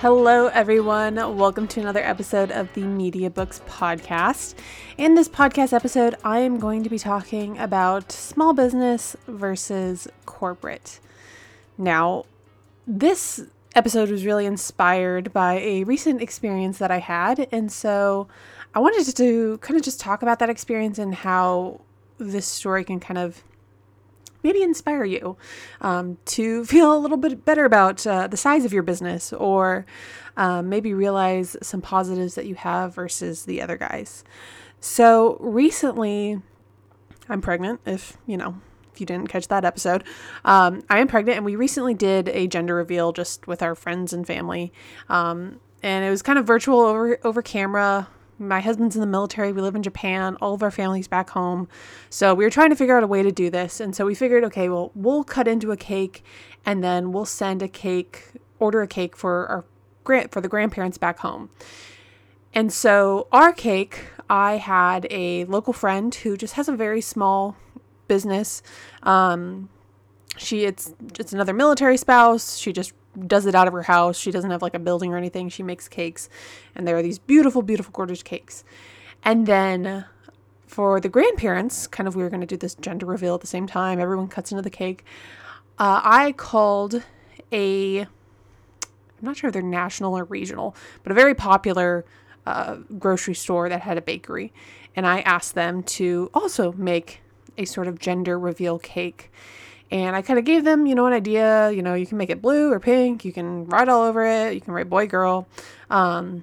Hello, everyone. Welcome to another episode of the MediaBooks Podcast. In this podcast episode, I am going to be talking about small business versus corporate. Now, this episode was really inspired by a recent experience that I had. And so I wanted to kind of just talk about that experience and how this story can kind of maybe inspire you um, to feel a little bit better about uh, the size of your business or um, maybe realize some positives that you have versus the other guys. So recently, I'm pregnant, if you know. If you didn't catch that episode, um, I am pregnant, and we recently did a gender reveal just with our friends and family, um, and it was kind of virtual over over camera my husband's in the military. We live in Japan. All of our family's back home. So we were trying to figure out a way to do this. And so we figured, okay, well, we'll cut into a cake and then we'll send a cake, order a cake for our grant for the grandparents back home. And so our cake, I had a local friend who just has a very small business. Um, she it's it's another military spouse. She just does it out of her house. She doesn't have like a building or anything. She makes cakes, and there are these beautiful, beautiful, gorgeous cakes. And then for the grandparents, kind of we were going to do this gender reveal at the same time. Everyone cuts into the cake. Uh, I called a, I'm not sure if they're national or regional, but a very popular uh, grocery store that had a bakery. And I asked them to also make a sort of gender reveal cake. And I kind of gave them, you know, an idea. You know, you can make it blue or pink. You can write all over it. You can write boy, girl. Um,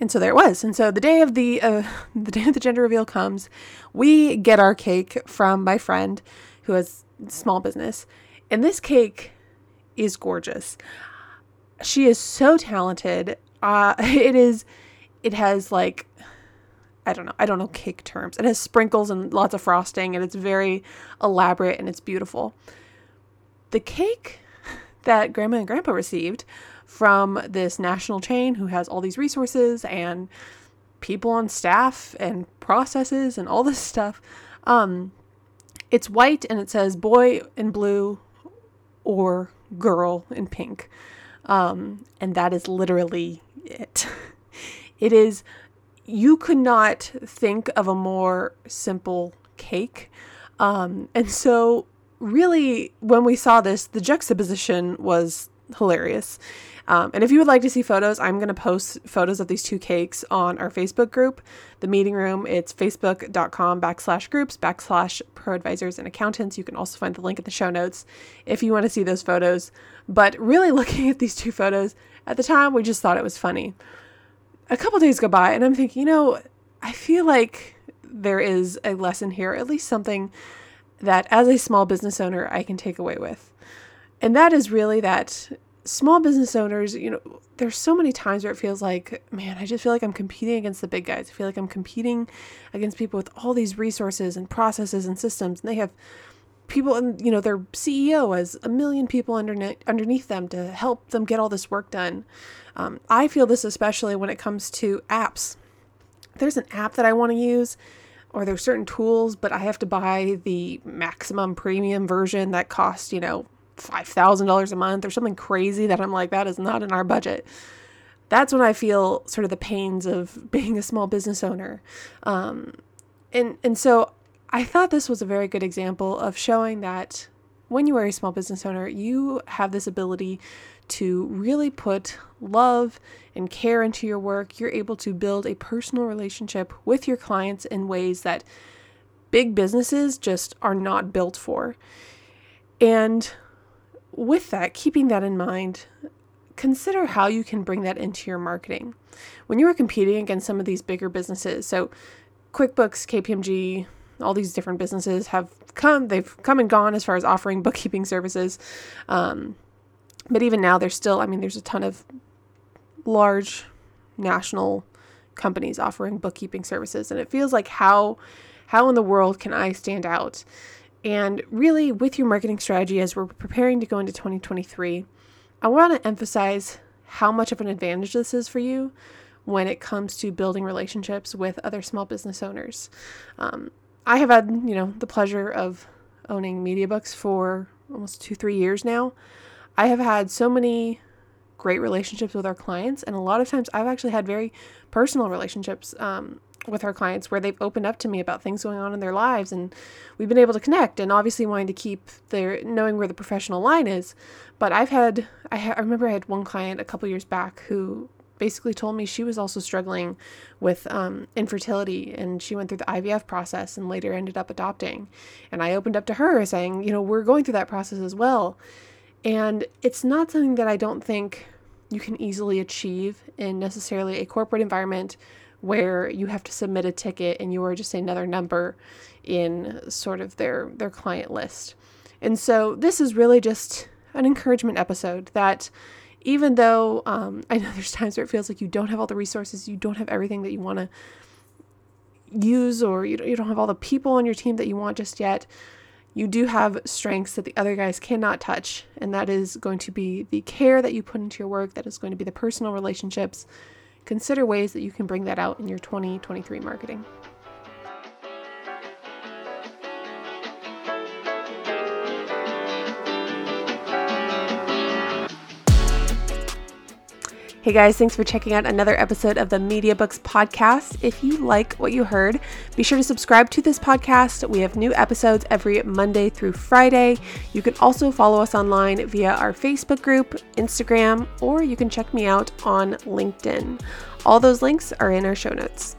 and so there it was. And so the day of the uh, the day of the gender reveal comes, we get our cake from my friend who has small business, and this cake is gorgeous. She is so talented. Uh, it is. It has like I don't know. I don't know cake terms. It has sprinkles and lots of frosting and it's very elaborate and it's beautiful. The cake that grandma and grandpa received from this national chain who has all these resources and people on staff and processes and all this stuff. Um, it's white and it says boy in blue or girl in pink. Um, and that is literally it. it is you could not think of a more simple cake. Um, and so, really, when we saw this, the juxtaposition was hilarious. Um, and if you would like to see photos, I'm going to post photos of these two cakes on our Facebook group, the meeting room. It's facebook.com backslash groups backslash pro advisors and accountants. You can also find the link in the show notes if you want to see those photos. But really looking at these two photos, at the time, we just thought it was funny a couple days go by and I'm thinking, you know, I feel like there is a lesson here, at least something that as a small business owner I can take away with. And that is really that small business owners, you know, there's so many times where it feels like, man, I just feel like I'm competing against the big guys. I feel like I'm competing against people with all these resources and processes and systems. And they have people and you know their CEO has a million people underneath underneath them to help them get all this work done. Um, I feel this especially when it comes to apps. There's an app that I want to use, or there's certain tools, but I have to buy the maximum premium version that costs, you know, $5,000 a month or something crazy that I'm like, that is not in our budget. That's when I feel sort of the pains of being a small business owner. Um, and, and so I thought this was a very good example of showing that when you are a small business owner, you have this ability to really put love and care into your work. You're able to build a personal relationship with your clients in ways that big businesses just are not built for. And with that, keeping that in mind, consider how you can bring that into your marketing. When you are competing against some of these bigger businesses, so QuickBooks, KPMG, all these different businesses have come, they've come and gone as far as offering bookkeeping services. Um, but even now, there's still, I mean, there's a ton of large national companies offering bookkeeping services. And it feels like how how in the world can I stand out? And really, with your marketing strategy as we're preparing to go into 2023, I want to emphasize how much of an advantage this is for you when it comes to building relationships with other small business owners. Um, I have had, you know, the pleasure of owning MediaBooks for almost two, three years now. I have had so many great relationships with our clients, and a lot of times I've actually had very personal relationships um, with our clients where they've opened up to me about things going on in their lives and we've been able to connect and obviously wanting to keep their knowing where the professional line is but i've had i, ha- I remember i had one client a couple years back who basically told me she was also struggling with um, infertility and she went through the ivf process and later ended up adopting and i opened up to her saying you know we're going through that process as well and it's not something that i don't think you can easily achieve in necessarily a corporate environment where you have to submit a ticket and you are just another number in sort of their their client list. And so this is really just an encouragement episode that even though um, I know there's times where it feels like you don't have all the resources, you don't have everything that you want to use, or you, you don't have all the people on your team that you want just yet, you do have strengths that the other guys cannot touch. And that is going to be the care that you put into your work, that is going to be the personal relationships, consider ways that you can bring that out in your 2023 marketing. Hey guys, thanks for checking out another episode of the MediaBooks podcast. If you like what you heard, be sure to subscribe to this podcast. We have new episodes every Monday through Friday. You can also follow us online via our Facebook group, Instagram, or you can check me out on LinkedIn. All those links are in our show notes.